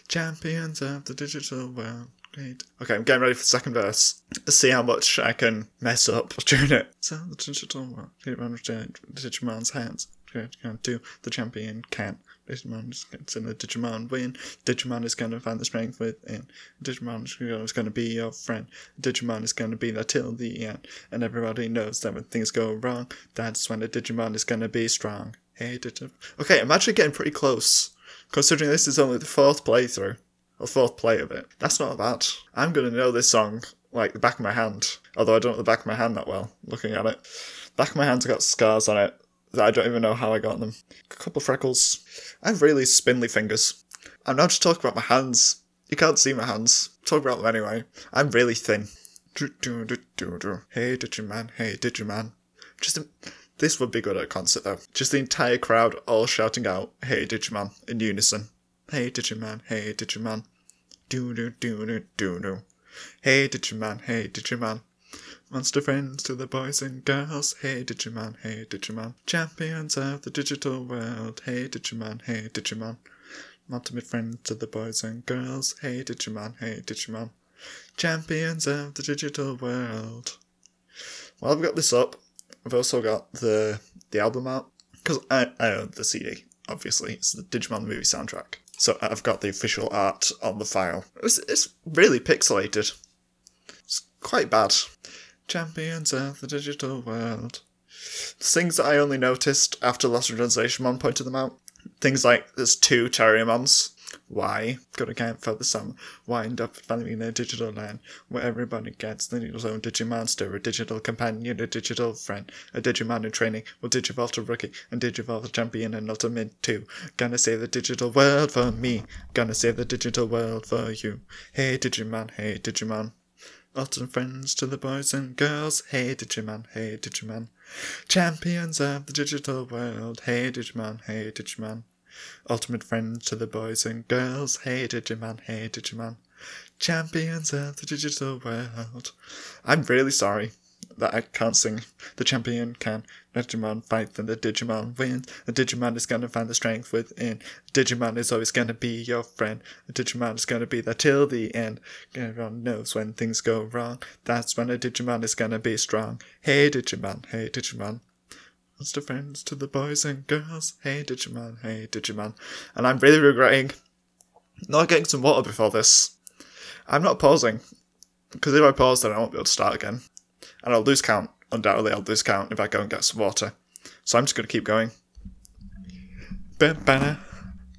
Champions of the digital world. Great. Okay, I'm getting ready for the second verse. Let's see how much I can mess up during it. So the digital world. Digimon's hands can do the champion can. Digimon is the Digimon win. Digimon is to find the strength within. Digimon is to be your friend. Digimon is to be there till the end. And everybody knows that when things go wrong, that's when the Digimon is to be strong. Hey, Digimon. Okay, I'm actually getting pretty close. Considering this is only the fourth playthrough, or fourth play of it. That's not bad. I'm to know this song like the back of my hand. Although I don't know the back of my hand that well, looking at it. Back of my hand's got scars on it I don't even know how I got them. A couple freckles. I have really spindly fingers. I'm not just talking about my hands. You can't see my hands. Talk about them anyway. I'm really thin. Hey, Digimon. Hey, Digimon. Just a, this would be good at a concert though. Just the entire crowd all shouting out, "Hey, Digimon!" in unison. Hey, Digimon. Hey, Digimon. Do do do do do do. Hey, Digimon. Hey, Digimon. Monster friends to the boys and girls. Hey Digimon, hey Digimon. Champions of the digital world. Hey Digimon, hey Digimon. Ultimate friends to the boys and girls. Hey Digimon, hey Digimon. Champions of the digital world. Well, I've got this up, I've also got the the album out because I, I own the CD. Obviously, it's the Digimon movie soundtrack. So I've got the official art on the file. It's, it's really pixelated. It's quite bad. Champions of the digital world. Things that I only noticed after Lost in Translation pointed them out. Things like there's two Terriermons. Why? Got to count for the sum. Wind up finding in a digital land where everybody gets their own Digimonster, a digital companion, a digital friend, a Digimon in training, will Digivolve to rookie, and Digivolve champion and ultimate too. Gonna save the digital world for me. Gonna save the digital world for you. Hey Digimon, hey Digimon. Lots friends to the boys and girls. Hey Digimon, hey Digimon. Champions of the digital world. Hey Digimon, hey Digimon. Ultimate friends to the boys and girls. Hey Digimon, hey Digimon. Champions of the digital world. I'm really sorry that I can't sing. The champion can. Digimon fight, then the Digimon wins. The Digimon is gonna find the strength within. Digimon is always gonna be your friend. The Digimon is gonna be there till the end. Everyone knows when things go wrong. That's when a Digimon is gonna be strong. Hey Digimon, hey Digimon. Monster friends to the boys and girls. Hey Digimon, hey Digimon. And I'm really regretting not getting some water before this. I'm not pausing. Because if I pause, then I won't be able to start again. And I'll lose count. Undoubtedly, I'll lose count if I go and get some water. So I'm just going to keep going. Bit banner,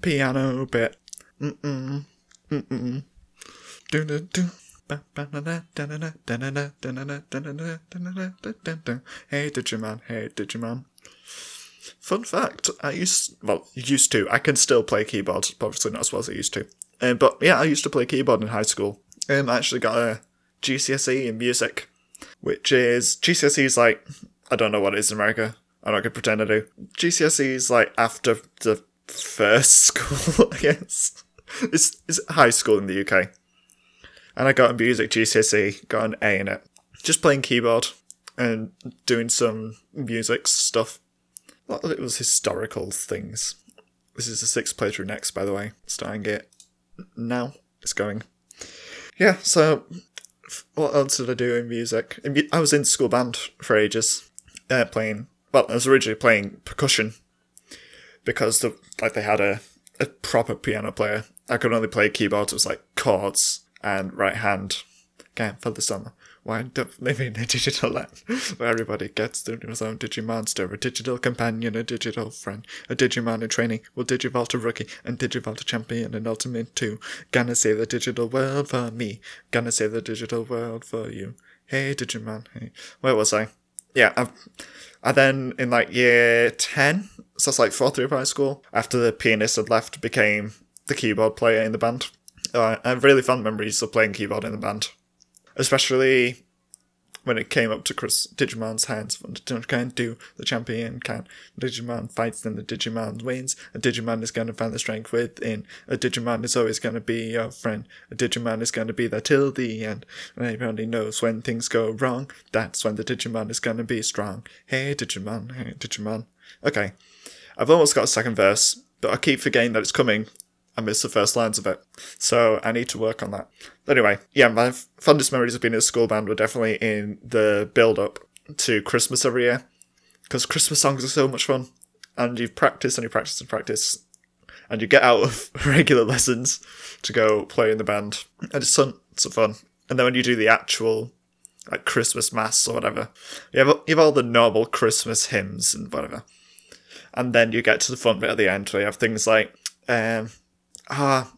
piano bit. Mm-mm, mm-mm. Do-do-do. Hey Digimon, hey Digimon. Fun fact, I used well, used to. I can still play keyboard, obviously not as well as I used to. Um, but yeah, I used to play keyboard in high school. Um, I actually got a GCSE in music, which is GCSE is like I don't know what it is in America. I'm not gonna pretend I do. GCSE is like after the first school, I guess. It's it's high school in the UK, and I got a music GCSE, got an A in it. Just playing keyboard and doing some music stuff. A lot of it was historical things. This is the sixth playthrough next, by the way. Starting it now. It's going. Yeah, so what else did I do in music? I was in school band for ages, uh, playing. Well, I was originally playing percussion because the, like they had a, a proper piano player. I could only play keyboard. It was like chords and right hand. Again for the summer. Wind up living in a digital land where everybody gets their own Digimonster, a digital companion, a digital friend, a Digimon in training, will a rookie, and Digivolve a champion, and Ultimate 2. Gonna save the digital world for me, gonna save the digital world for you. Hey Digimon, hey. Where was I? Yeah, I, I then in like year 10, so that's like fourth year of high school, after the pianist had left, became the keyboard player in the band. Uh, I have really fond memories of playing keyboard in the band especially when it came up to Chris Digimon's hands. When can do, the champion can. Digimon fights, then the Digimon wins. A Digimon is going to find the strength within. A Digimon is always going to be your friend. A Digimon is going to be there till the end. And everybody knows when things go wrong, that's when the Digimon is going to be strong. Hey Digimon, hey Digimon. Okay, I've almost got a second verse, but I keep forgetting that it's coming. I miss the first lines of it. So I need to work on that. Anyway, yeah, my fondest memories of being in a school band were definitely in the build up to Christmas every year. Because Christmas songs are so much fun. And you practice and you practice and practice. And you get out of regular lessons to go play in the band. And it's fun. It's fun. And then when you do the actual like Christmas mass or whatever, you have, you have all the normal Christmas hymns and whatever. And then you get to the fun bit at the end where you have things like um, Ah,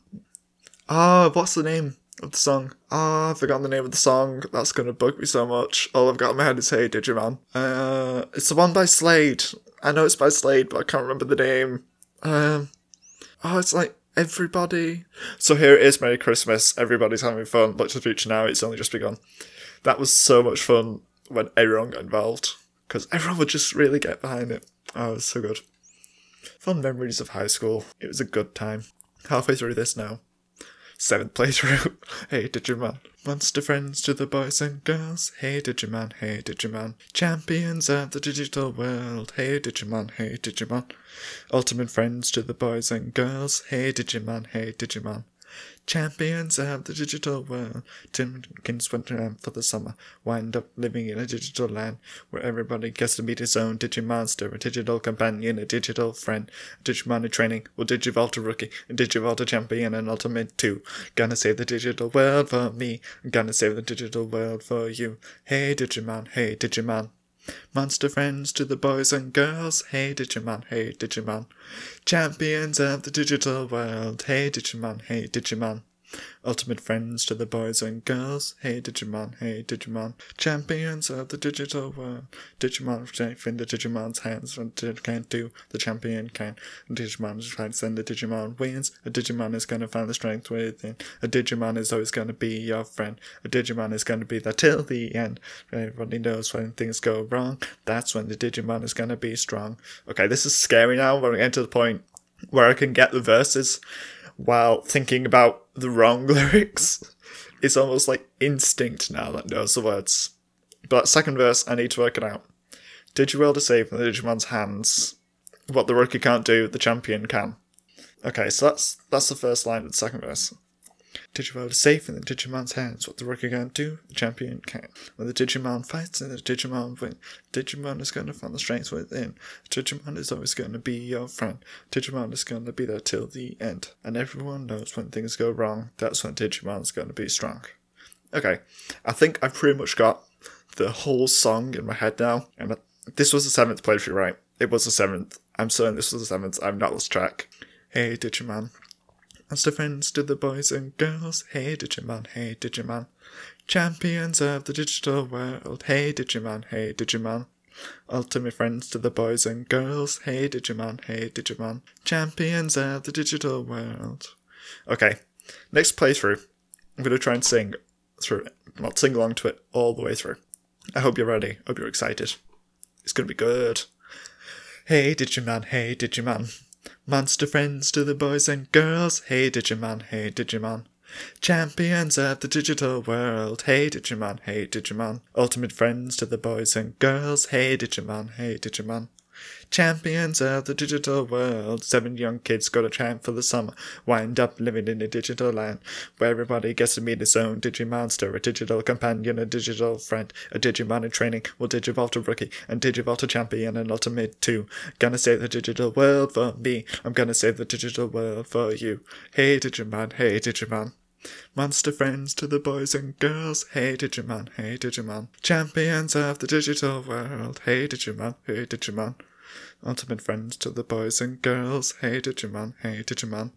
ah, what's the name of the song? Ah, I've forgotten the name of the song. That's gonna bug me so much. All I've got in my head is Hey Digimon. Uh, it's the one by Slade. I know it's by Slade, but I can't remember the name. Um, oh, it's like everybody. So here it is, Merry Christmas. Everybody's having fun. Look to the future now. It's only just begun. That was so much fun when everyone got involved because everyone would just really get behind it. Oh, it was so good. Fun memories of high school. It was a good time halfway through this now. Seventh playthrough. hey Digimon. Monster friends to the boys and girls. Hey Digimon, hey Digimon. Champions of the digital world. Hey Digimon, hey Digimon. Ultimate friends to the boys and girls. Hey Digimon, hey Digimon. Champions of the digital world. Timkins went around for the summer. Wind up living in a digital land where everybody gets to meet his own Digimonster, a digital companion, a digital friend, a Digimon in training, will Digivolve a rookie, a Digivolve a champion, and ultimate too. Gonna save the digital world for me. Gonna save the digital world for you. Hey Digimon, hey Digimon. Monster friends to the boys and girls. Hey Digimon, hey Digimon. Champions of the digital world. Hey Digimon, hey Digimon. Ultimate friends to the boys and girls. Hey Digimon, hey Digimon. Champions of the digital world. Digimon safe in the Digimon's hands. What Digimon can't do, the champion can. Digimon is trying to send the Digimon wins. A Digimon is gonna find the strength within. A Digimon is always gonna be your friend. A Digimon is gonna be there till the end. Everybody knows when things go wrong. That's when the Digimon is gonna be strong. Okay, this is scary now. We're getting to the point where I can get the verses while thinking about the wrong lyrics. it's almost like instinct now that knows the words. But that second verse, I need to work it out. Digiworld is safe in the Digimon's hands. What the rookie can't do, the champion can. Okay, so that's that's the first line of the second verse. Digiworld is safe in the Digimon's hands. What the rookie can't do, the champion can. When the Digimon fights and the Digimon win, Digimon is going to find the strength within. Digimon is always going to be your friend. Digimon is going to be there till the end. And everyone knows when things go wrong, that's when Digimon's going to be strong. Okay, I think I've pretty much got the whole song in my head now. And this was the seventh playthrough, right? It was the seventh. I'm certain this was the seventh. I've not lost track. Hey, Digimon. Monster friends to the boys and girls. Hey, Digimon. Hey, Digimon. Champions of the digital world. Hey, Digimon. Hey, Digimon. Ultimate friends to the boys and girls. Hey, Digimon. Hey, Digimon. Champions of the digital world. Okay, next playthrough. I'm going to try and sing through it. Well, sing along to it all the way through. I hope you're ready. hope you're excited. It's going to be good. Hey, Digimon. Hey, Digimon. Monster friends to the boys and girls. Hey, Digimon. Hey, Digimon. Champions of the digital world. Hey, Digimon. Hey, Digimon. Ultimate friends to the boys and girls. Hey, Digimon. Hey, Digimon. Champions of the digital world. Seven young kids go to camp for the summer. Wind up living in a digital land where everybody gets to meet his own Digimonster, a digital companion, a digital friend, a Digimon in training will Digivolve to rookie and Digivolve to champion and ultimate too. Gonna save the digital world for me. I'm gonna save the digital world for you. Hey Digimon, hey Digimon. Monster friends to the boys and girls. Hey Digimon, hey Digimon. Champions of the digital world. Hey Digimon, hey Digimon. Ultimate friends to the boys and girls. Hey Digimon, hey Digimon.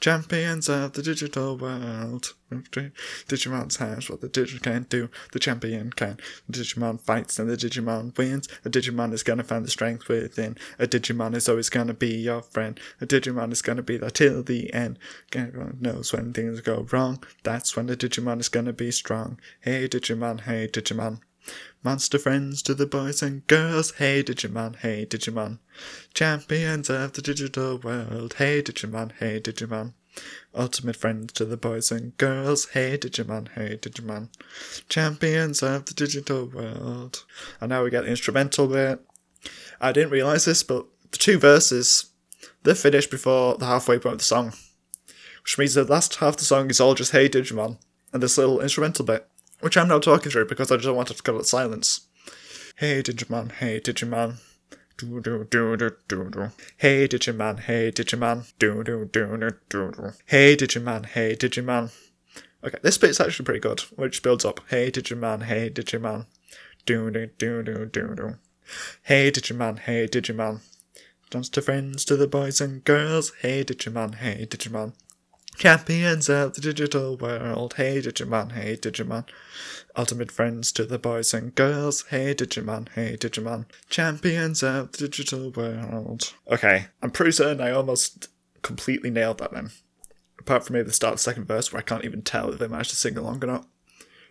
Champions of the digital world. Digimon's has what the Digimon can do. The champion can. The Digimon fights and the Digimon wins. A Digimon is gonna find the strength within. A Digimon is always gonna be your friend. A Digimon is gonna be there till the end. Everyone knows when things go wrong. That's when the Digimon is gonna be strong. Hey Digimon, hey Digimon. Monster friends to the boys and girls. Hey Digimon, hey Digimon. Champions of the digital world. Hey Digimon, hey Digimon. Ultimate friends to the boys and girls. Hey Digimon, hey Digimon. Champions of the digital world. And now we get the instrumental bit. I didn't realise this, but the two verses, they're finished before the halfway point of the song. Which means the last half of the song is all just Hey Digimon and this little instrumental bit which I'm now talking through because I just wanted to cut it silence. Hey Digimon, hey Digimon. Do do do do do do. Hey Digimon, hey Digimon. Do do do do do do. Hey Digimon, hey Digimon. Okay, this bit's actually pretty good, which builds up. Hey Digimon, hey Digimon. Do do do do do do. Hey Digimon, hey Digimon. Dance to friends to the boys and girls. Hey Digimon, hey Digimon. Champions of the digital world. Hey Digimon, hey Digimon. Ultimate friends to the boys and girls. Hey Digimon, hey Digimon. Champions of the digital world. Okay, I'm pretty certain I almost completely nailed that then. Apart from maybe the start of the second verse where I can't even tell if they managed to sing along or not.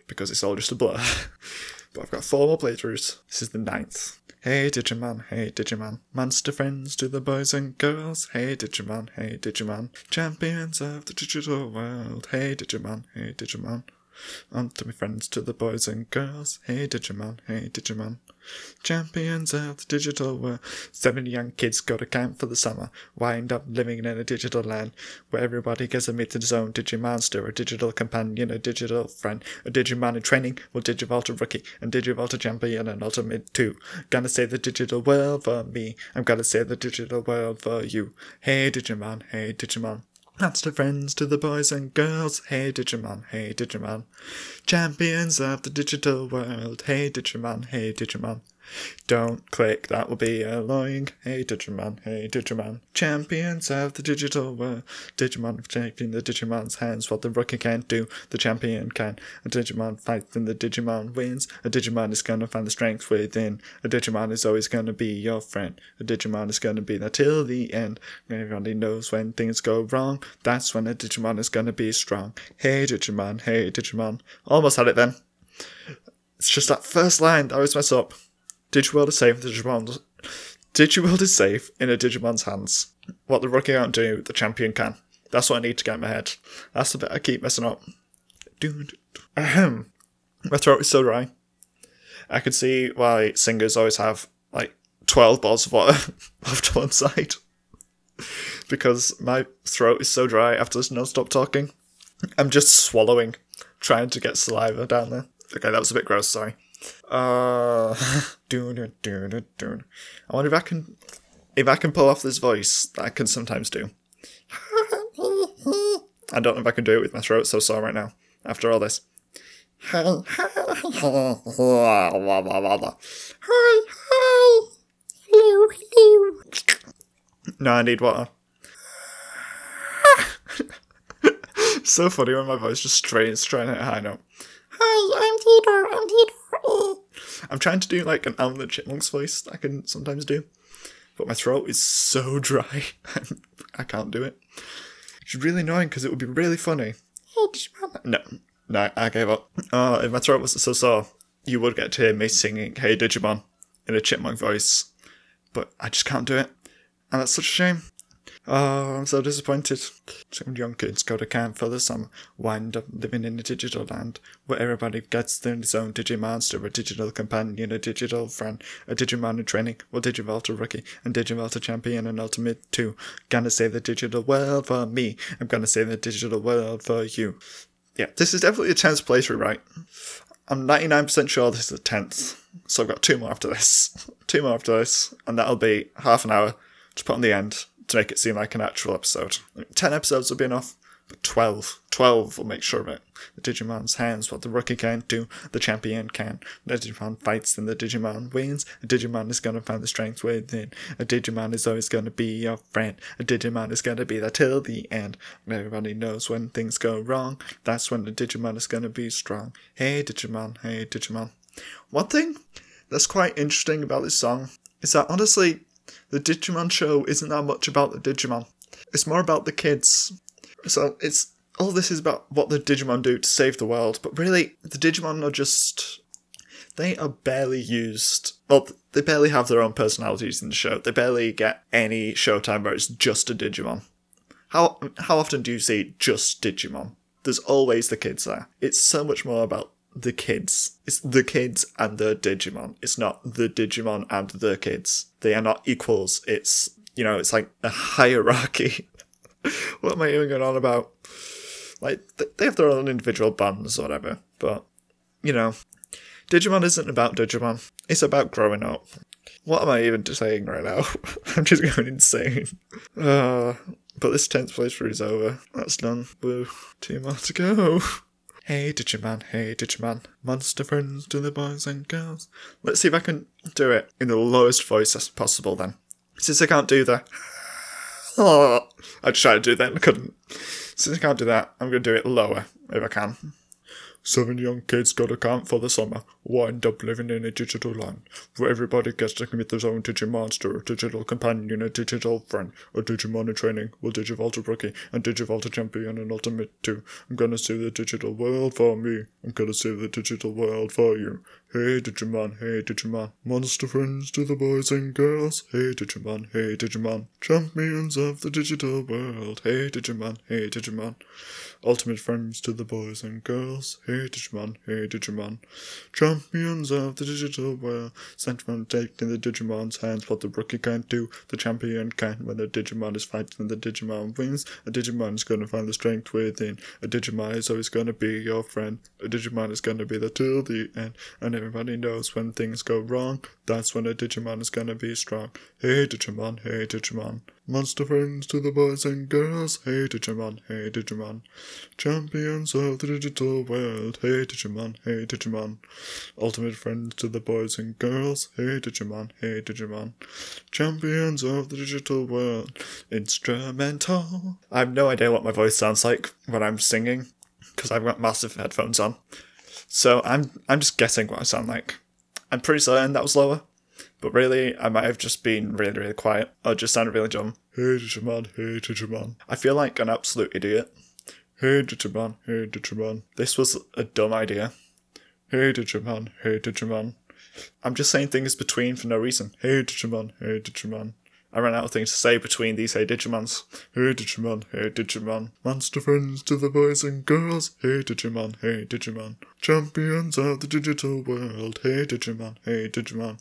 Because it's all just a blur. but I've got four more playthroughs. This is the ninth. Hey Digimon, hey Digimon, monster friends to the boys and girls. Hey Digimon, hey Digimon, champions of the digital world. Hey Digimon, hey Digimon, ultimate friends to the boys and girls. Hey Digimon, hey Digimon, champions of the digital world. Seven young kids go to camp for the summer, wind up living in a digital land where everybody gets to meet his own Digimonster, a digital companion, a digital friend, a Digimon in training will Digivolve to rookie and Digivolve to champion and ultimate too. Gonna save the digital world for me. I'm gonna save the digital world for you. Hey Digimon, hey Digimon. Monster friends to the boys and girls. Hey Digimon, hey Digimon. Champions of the digital world. Hey Digimon, hey Digimon. Don't click, that will be a annoying. Hey Digimon, hey Digimon. Champions of the digital world. Digimon taking the Digimon's hands. What the rookie can't do, the champion can. A Digimon fights and the Digimon wins. A Digimon is gonna find the strength within. A Digimon is always gonna be your friend. A Digimon is gonna be there till the end. Everybody knows when things go wrong. That's when a Digimon is gonna be strong. Hey Digimon, hey Digimon. Almost had it then. It's just that first line that always mess up. Digiworld is safe. Digimon. Digiworld is safe in a Digimon's hands. What the rookie can't do, the champion can. That's what I need to get in my head. That's the bit I keep messing up. dun, Ahem. My throat is so dry. I can see why singers always have like 12 bottles of water off to one side. because my throat is so dry after this non stop talking. I'm just swallowing, trying to get saliva down there. Okay, that was a bit gross, sorry. Uh. I wonder if I can, if I can pull off this voice I can sometimes do. I don't know if I can do it with my throat so sore right now. After all this. Hi. No, I need water. so funny when my voice just strains trying to high note. Hi, I'm Theodore. I'm Theodore. I'm trying to do like an Alvin the Chipmunks voice that I can sometimes do, but my throat is so dry. I can't do it. It's really annoying because it would be really funny. No, no, I gave up. Oh, if my throat wasn't so sore, you would get to hear me singing "Hey Digimon" in a chipmunk voice, but I just can't do it, and that's such a shame. Oh, I'm so disappointed. Some young kids go to camp for the summer, wind up living in a digital land where everybody gets their own Digimonster, a digital companion, a digital friend, a Digimon in training, well, Digivolta rookie, and Digivolta champion, and Ultimate 2. Gonna save the digital world for me. I'm gonna save the digital world for you. Yeah, this is definitely a 10th playthrough, right? I'm 99% sure this is the 10th. So I've got two more after this. two more after this, and that'll be half an hour to put on the end to make it seem like an actual episode. 10 episodes will be enough, but 12. 12 will make sure of it. The Digimon's hands, what the rookie can't do, the champion can. The Digimon fights, then the Digimon wins. A Digimon is gonna find the strength within. A Digimon is always gonna be your friend. A Digimon is gonna be there till the end. And everybody knows when things go wrong, that's when the Digimon is gonna be strong. Hey Digimon, hey Digimon. One thing that's quite interesting about this song is that honestly, the Digimon show isn't that much about the Digimon. It's more about the kids. So it's all this is about what the Digimon do to save the world, but really the Digimon are just they are barely used. Well, they barely have their own personalities in the show. They barely get any showtime where it's just a Digimon. How how often do you see just Digimon? There's always the kids there. It's so much more about the kids. It's the kids and the Digimon. It's not the Digimon and the kids. They are not equals. It's you know, it's like a hierarchy. what am I even going on about? Like th- they have their own individual bands or whatever, but you know, Digimon isn't about Digimon. It's about growing up. What am I even saying right now? I'm just going insane. Uh, but this tenth place playthrough is over. That's done. Woo. Two more to go. Hey Digimon, hey Digimon, monster friends to the boys and girls. Let's see if I can do it in the lowest voice as possible then. Since I can't do the I tried to do that and couldn't. Since I can't do that, I'm going to do it lower if I can. Seven young kids go to camp for the summer, wind up living in a digital land, where everybody gets to commit their own Digimonster, a digital companion, a digital friend, a Digimon in training, will Digivolta rookie, and Digivolta champion, and Ultimate 2. I'm gonna save the digital world for me. I'm gonna save the digital world for you. Hey Digimon, hey Digimon, monster friends to the boys and girls. Hey Digimon, hey Digimon, champions of the digital world. Hey Digimon, hey Digimon, ultimate friends to the boys and girls. Hey Digimon, hey Digimon, champions of the digital world. Sentiment taken in the Digimon's hands, what the rookie can't do, the champion can. When the Digimon is fighting, the Digimon wins. A Digimon is gonna find the strength within. A Digimon is always gonna be your friend. A Digimon is gonna be there till the end. And everybody knows when things go wrong, that's when a Digimon is gonna be strong. Hey Digimon, hey Digimon. Monster friends to the boys and girls. Hey Digimon, hey Digimon. Champions of the digital world. Hey Digimon, hey Digimon. Ultimate friends to the boys and girls. Hey Digimon, hey Digimon. Champions of the digital world. Instrumental. I have no idea what my voice sounds like when I'm singing because I've got massive headphones on. So I'm I'm just guessing what I sound like. I'm pretty certain that was lower. But really, I might have just been really, really quiet, or just sounded really dumb. Hey Digimon, hey Digimon. I feel like an absolute idiot. Hey Digimon, hey Digimon. This was a dumb idea. Hey Digimon, hey Digimon. I'm just saying things between for no reason. Hey Digimon, hey Digimon. I ran out of things to say between these Hey Digimons. Hey Digimon, hey Digimon. Monster friends to the boys and girls. Hey Digimon, hey Digimon. Champions of the digital world. Hey Digimon, hey Digimon.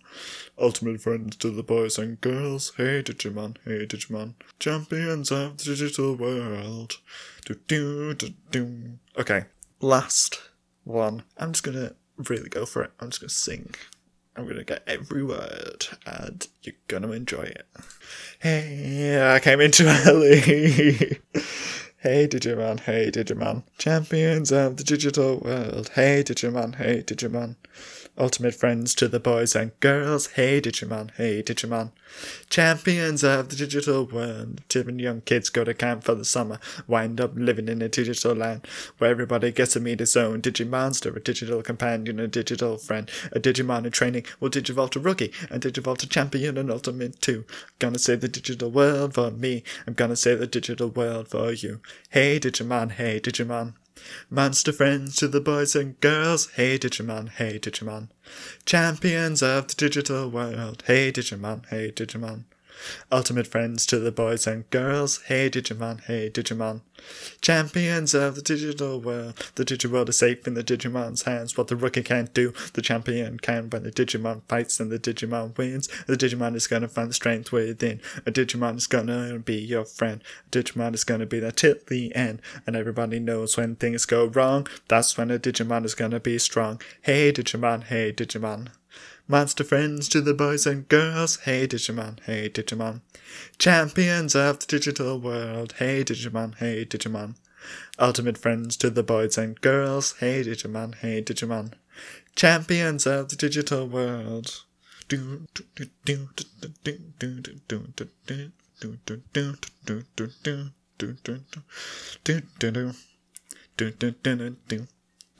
Ultimate friends to the boys and girls. Hey Digimon, hey Digimon. Champions of the digital world. Do do do do. Okay, last one. I'm just gonna really go for it. I'm just gonna sing. I'm gonna get every word, and you're gonna enjoy it. Hey, I came into Ellie. hey, Digimon. Hey, Digimon. Champions of the digital world. Hey, Digimon. Hey, Digimon. Ultimate friends to the boys and girls. Hey, Digimon. Hey, Digimon. Champions of the digital world. Different young kids go to camp for the summer. Wind up living in a digital land where everybody gets to meet his own Digimonster, a digital companion, a digital friend. A Digimon in training will Digivolve to rookie and Digivolve to champion and ultimate too. Gonna save the digital world for me. I'm gonna save the digital world for you. Hey, Digimon. Hey, Digimon. Monster friends to the boys and girls. Hey Digimon, hey Digimon. Champions of the digital world. Hey Digimon, hey Digimon. Ultimate friends to the boys and girls. Hey Digimon, hey Digimon. Champions of the digital world. The digital world is safe in the Digimon's hands. What the rookie can't do, the champion can. When the Digimon fights and the Digimon wins, the Digimon is gonna find the strength within. A Digimon is gonna be your friend. A Digimon is gonna be there till the end. And everybody knows when things go wrong, that's when a Digimon is gonna be strong. Hey Digimon, hey Digimon. Monster friends to the boys and girls. Hey Digimon, hey Digimon. Champions of the digital world. Hey Digimon, hey Digimon. Ultimate friends to the boys and girls. Hey Digimon, hey Digimon. Champions of the digital world.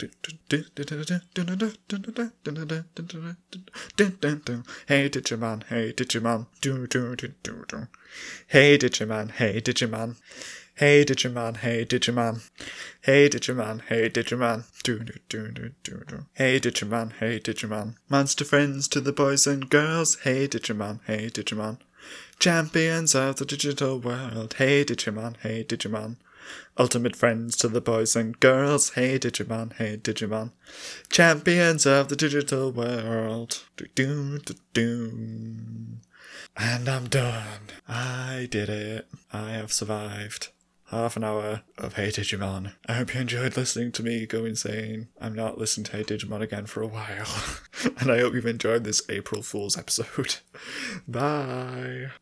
Hey Digimon, hey Digimon, do do do do do. Hey Digimon, hey Digimon, hey Digimon, hey Digimon, hey Digimon, hey Digimon, do do do do do do. Hey Digimon, hey Digimon, monster friends to the boys and girls. Hey Digimon, hey Digimon, champions of the digital world. Hey Digimon, hey Digimon. Ultimate friends to the boys and girls. Hey Digimon, hey Digimon. Champions of the digital world. And I'm done. I did it. I have survived. Half an hour of Hey Digimon. I hope you enjoyed listening to me go insane. I'm not listening to Hey Digimon again for a while. and I hope you've enjoyed this April Fool's episode. Bye.